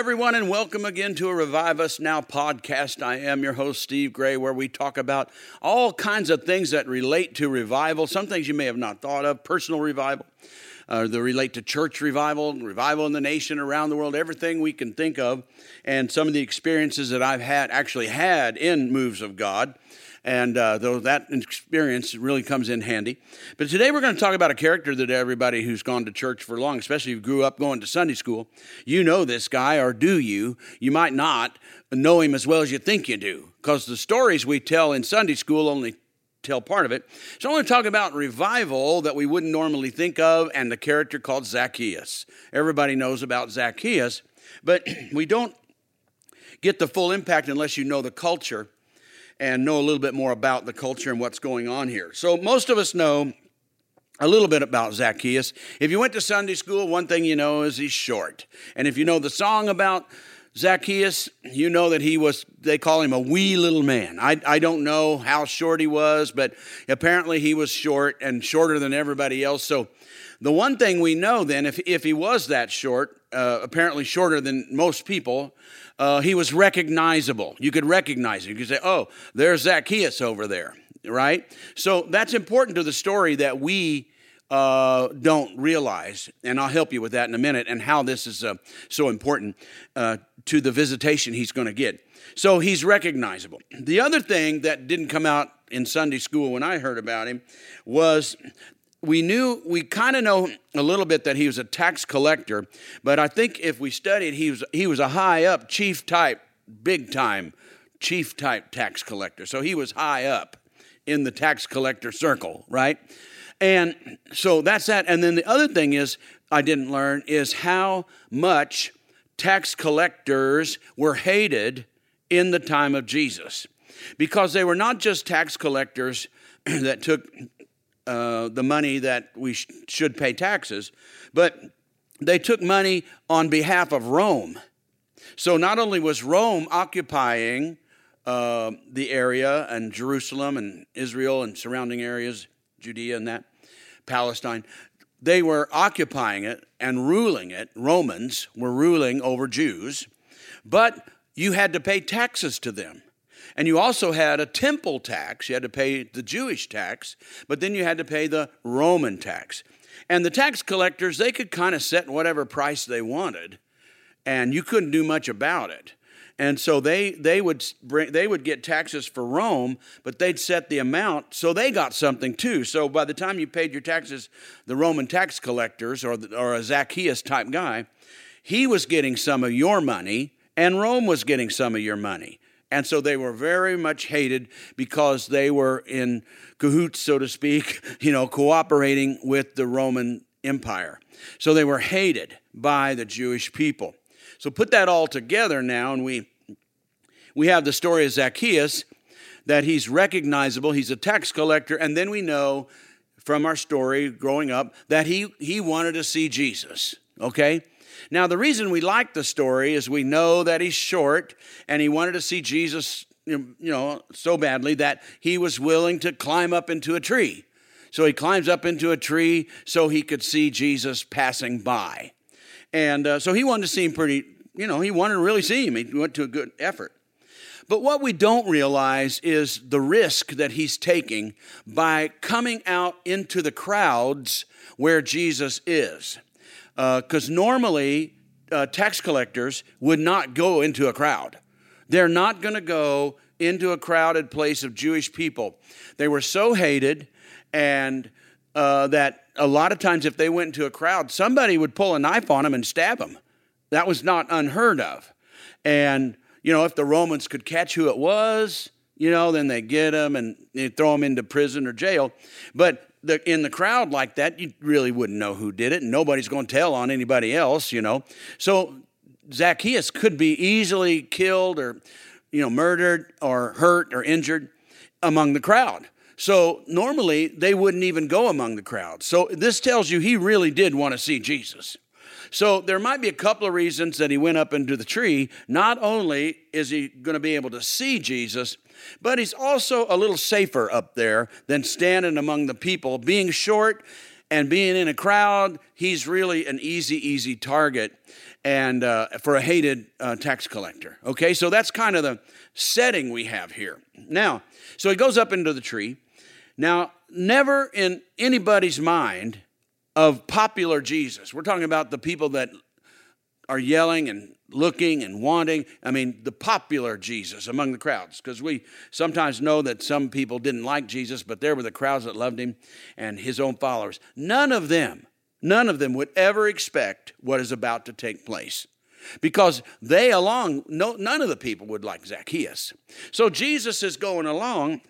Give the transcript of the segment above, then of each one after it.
Everyone, and welcome again to a Revive Us Now podcast. I am your host, Steve Gray, where we talk about all kinds of things that relate to revival, some things you may have not thought of, personal revival, uh, that relate to church revival, revival in the nation, around the world, everything we can think of, and some of the experiences that I've had, actually had in moves of God and uh, though that experience really comes in handy. But today we're going to talk about a character that everybody who's gone to church for long, especially if you grew up going to Sunday school, you know this guy, or do you? You might not know him as well as you think you do, because the stories we tell in Sunday school only tell part of it. So I want to talk about revival that we wouldn't normally think of and the character called Zacchaeus. Everybody knows about Zacchaeus, but we don't get the full impact unless you know the culture and know a little bit more about the culture and what's going on here. So, most of us know a little bit about Zacchaeus. If you went to Sunday school, one thing you know is he's short. And if you know the song about Zacchaeus, you know that he was, they call him a wee little man. I, I don't know how short he was, but apparently he was short and shorter than everybody else. So, the one thing we know then, if, if he was that short, uh, apparently shorter than most people, uh, he was recognizable. You could recognize him. You could say, oh, there's Zacchaeus over there, right? So that's important to the story that we uh, don't realize. And I'll help you with that in a minute and how this is uh, so important uh, to the visitation he's going to get. So he's recognizable. The other thing that didn't come out in Sunday school when I heard about him was we knew we kind of know a little bit that he was a tax collector but i think if we studied he was he was a high up chief type big time chief type tax collector. So he was high up in the tax collector circle right? And so that's that. And then the other thing is i didn't learn is how much tax collectors were hated in the time of jesus. Because they were not just tax collectors that took uh, the money that we sh- should pay taxes, but they took money on behalf of Rome. So not only was Rome occupying uh, the area and Jerusalem and Israel and surrounding areas, Judea and that, Palestine, they were occupying it and ruling it. Romans were ruling over Jews, but you had to pay taxes to them. And you also had a temple tax. You had to pay the Jewish tax, but then you had to pay the Roman tax. And the tax collectors, they could kind of set whatever price they wanted, and you couldn't do much about it. And so they, they, would bring, they would get taxes for Rome, but they'd set the amount, so they got something too. So by the time you paid your taxes, the Roman tax collectors or, the, or a Zacchaeus type guy, he was getting some of your money, and Rome was getting some of your money. And so they were very much hated because they were in cahoots, so to speak, you know, cooperating with the Roman Empire. So they were hated by the Jewish people. So put that all together now, and we, we have the story of Zacchaeus that he's recognizable, he's a tax collector, and then we know from our story growing up that he, he wanted to see Jesus, okay? Now, the reason we like the story is we know that he's short and he wanted to see Jesus, you know, so badly that he was willing to climb up into a tree. So he climbs up into a tree so he could see Jesus passing by. And uh, so he wanted to see him pretty, you know, he wanted to really see him. He went to a good effort. But what we don't realize is the risk that he's taking by coming out into the crowds where Jesus is because uh, normally uh, tax collectors would not go into a crowd. They're not going to go into a crowded place of Jewish people. They were so hated, and uh, that a lot of times, if they went into a crowd, somebody would pull a knife on them and stab them. That was not unheard of. And, you know, if the Romans could catch who it was, you know, then they get them and they throw them into prison or jail. But the, in the crowd like that, you really wouldn't know who did it, and nobody's going to tell on anybody else, you know. So Zacchaeus could be easily killed or, you know, murdered or hurt or injured among the crowd. So normally they wouldn't even go among the crowd. So this tells you he really did want to see Jesus. So there might be a couple of reasons that he went up into the tree. Not only is he going to be able to see Jesus, but he's also a little safer up there than standing among the people. Being short and being in a crowd, he's really an easy, easy target and uh, for a hated uh, tax collector. Okay, so that's kind of the setting we have here. Now, so he goes up into the tree. Now, never in anybody's mind of popular Jesus. We're talking about the people that are yelling and looking and wanting. I mean, the popular Jesus among the crowds, because we sometimes know that some people didn't like Jesus, but there were the crowds that loved him and his own followers. None of them, none of them would ever expect what is about to take place. Because they along, no, none of the people would like Zacchaeus. So Jesus is going along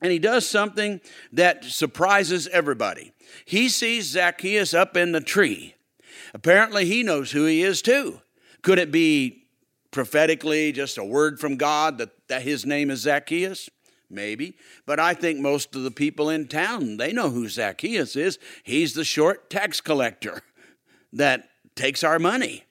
and he does something that surprises everybody. He sees Zacchaeus up in the tree. Apparently, he knows who he is too. Could it be prophetically just a word from God that, that his name is Zacchaeus? Maybe. But I think most of the people in town, they know who Zacchaeus is. He's the short tax collector that takes our money.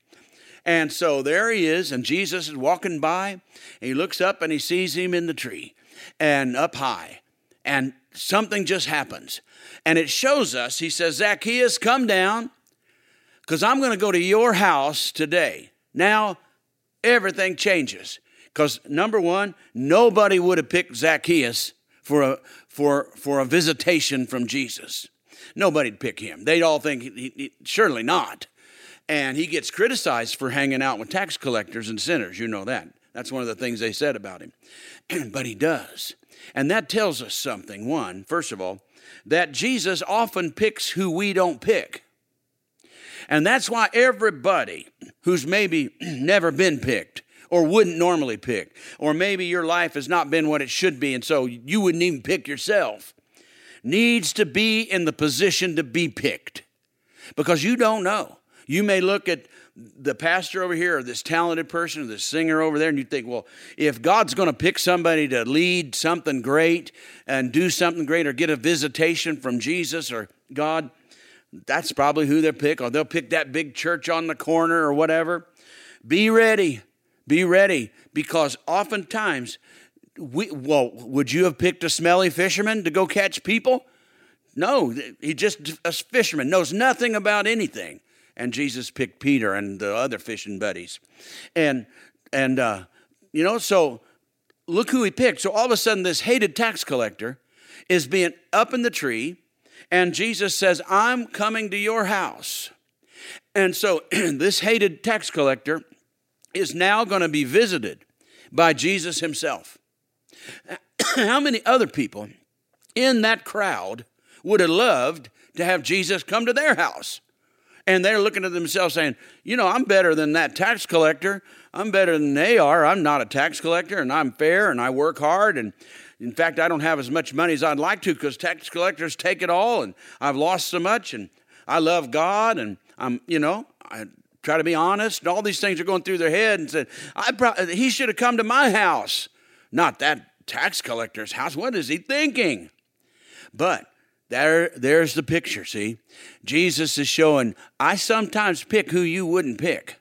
And so there he is, and Jesus is walking by, and he looks up and he sees him in the tree and up high. And something just happens. And it shows us, he says, Zacchaeus, come down, because I'm going to go to your house today. Now, everything changes. Because number one, nobody would have picked Zacchaeus for a, for, for a visitation from Jesus. Nobody'd pick him. They'd all think, he, he, surely not. And he gets criticized for hanging out with tax collectors and sinners. You know that. That's one of the things they said about him. but he does. And that tells us something. One, first of all, that Jesus often picks who we don't pick. And that's why everybody who's maybe never been picked or wouldn't normally pick, or maybe your life has not been what it should be, and so you wouldn't even pick yourself, needs to be in the position to be picked because you don't know. You may look at the pastor over here or this talented person or this singer over there and you think well if god's going to pick somebody to lead something great and do something great or get a visitation from jesus or god that's probably who they'll pick or they'll pick that big church on the corner or whatever. Be ready be ready because oftentimes we well would you have picked a smelly fisherman to go catch people? No he just a fisherman knows nothing about anything and Jesus picked Peter and the other fishing buddies. And and uh, you know, so look who he picked. So all of a sudden, this hated tax collector is being up in the tree, and Jesus says, I'm coming to your house. And so this hated tax collector is now going to be visited by Jesus himself. How many other people in that crowd would have loved to have Jesus come to their house? And they're looking at themselves saying, you know, I'm better than that tax collector. I'm better than they are. I'm not a tax collector and I'm fair and I work hard. And in fact, I don't have as much money as I'd like to because tax collectors take it all and I've lost so much. And I love God and I'm, you know, I try to be honest. And all these things are going through their head and said, I pro- he should have come to my house, not that tax collector's house. What is he thinking? But there, there's the picture, see? Jesus is showing, I sometimes pick who you wouldn't pick.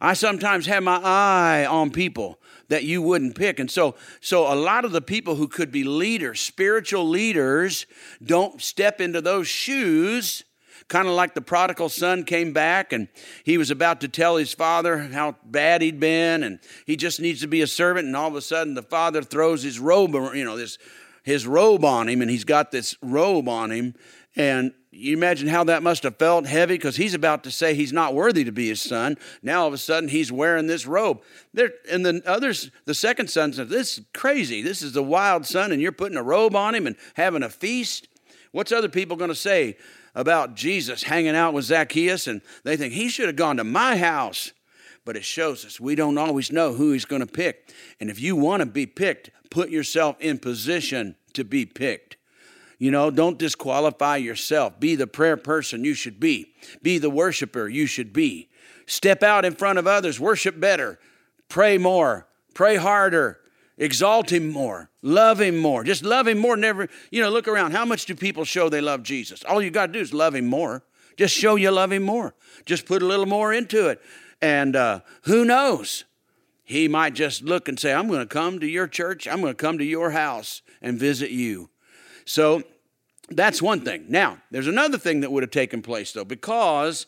I sometimes have my eye on people that you wouldn't pick. And so, so a lot of the people who could be leaders, spiritual leaders, don't step into those shoes. Kind of like the prodigal son came back and he was about to tell his father how bad he'd been and he just needs to be a servant. And all of a sudden, the father throws his robe, you know, this his robe on him, and he's got this robe on him. And you imagine how that must have felt heavy because he's about to say he's not worthy to be his son. Now all of a sudden he's wearing this robe. There, and the others, the second son says, This is crazy. This is the wild son, and you're putting a robe on him and having a feast. What's other people going to say about Jesus hanging out with Zacchaeus? And they think he should have gone to my house. But it shows us we don't always know who He's going to pick. And if you want to be picked, put yourself in position to be picked. You know, don't disqualify yourself. Be the prayer person you should be, be the worshiper you should be. Step out in front of others, worship better, pray more, pray harder, exalt him more, love him more. Just love him more. Never, you know, look around. How much do people show they love Jesus? All you got to do is love him more. Just show you love him more. Just put a little more into it. And uh, who knows? He might just look and say, I'm going to come to your church. I'm going to come to your house and visit you. So that's one thing. Now, there's another thing that would have taken place, though, because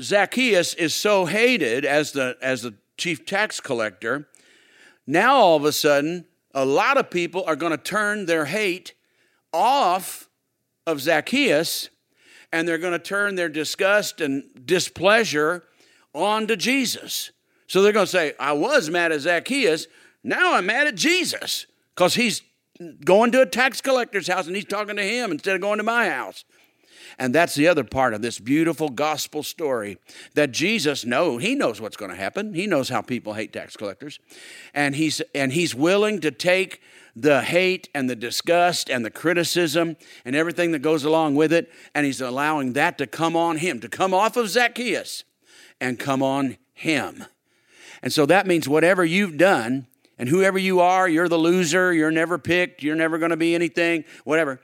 Zacchaeus is so hated as the, as the chief tax collector. Now, all of a sudden, a lot of people are going to turn their hate off of Zacchaeus and they're going to turn their disgust and displeasure onto Jesus. So they're going to say, I was mad at Zacchaeus, now I'm mad at Jesus because he's going to a tax collector's house and he's talking to him instead of going to my house. And that's the other part of this beautiful gospel story that Jesus knows. He knows what's going to happen. He knows how people hate tax collectors. And he's and he's willing to take the hate and the disgust and the criticism and everything that goes along with it and he's allowing that to come on him, to come off of Zacchaeus and come on him. And so that means whatever you've done and whoever you are, you're the loser, you're never picked, you're never going to be anything, whatever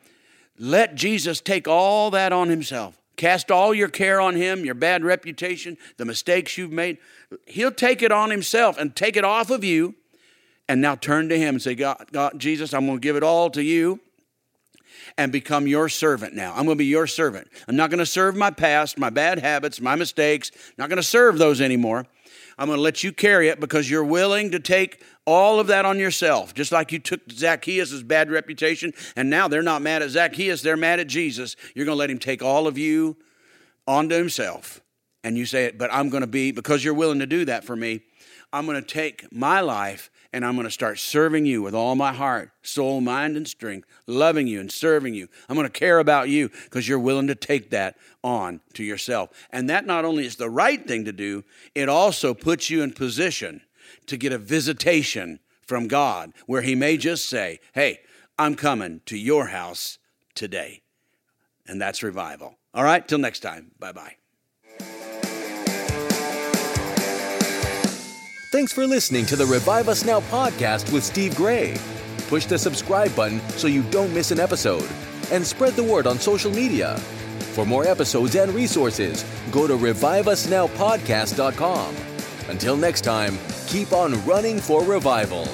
let Jesus take all that on himself. Cast all your care on him, your bad reputation, the mistakes you've made. He'll take it on himself and take it off of you. And now turn to him and say, God, God Jesus, I'm going to give it all to you and become your servant now. I'm going to be your servant. I'm not going to serve my past, my bad habits, my mistakes. Not going to serve those anymore. I'm going to let you carry it because you're willing to take all of that on yourself, just like you took Zacchaeus' bad reputation, and now they're not mad at Zacchaeus, they're mad at Jesus. You're going to let him take all of you onto himself. And you say, it, But I'm going to be, because you're willing to do that for me, I'm going to take my life and I'm going to start serving you with all my heart, soul, mind, and strength, loving you and serving you. I'm going to care about you because you're willing to take that on to yourself. And that not only is the right thing to do, it also puts you in position to get a visitation from God where He may just say, Hey, I'm coming to your house today. And that's revival. All right, till next time. Bye bye. Thanks for listening to the Revive Us Now podcast with Steve Gray. Push the subscribe button so you don't miss an episode and spread the word on social media. For more episodes and resources, go to reviveusnowpodcast.com. Until next time, keep on running for revival.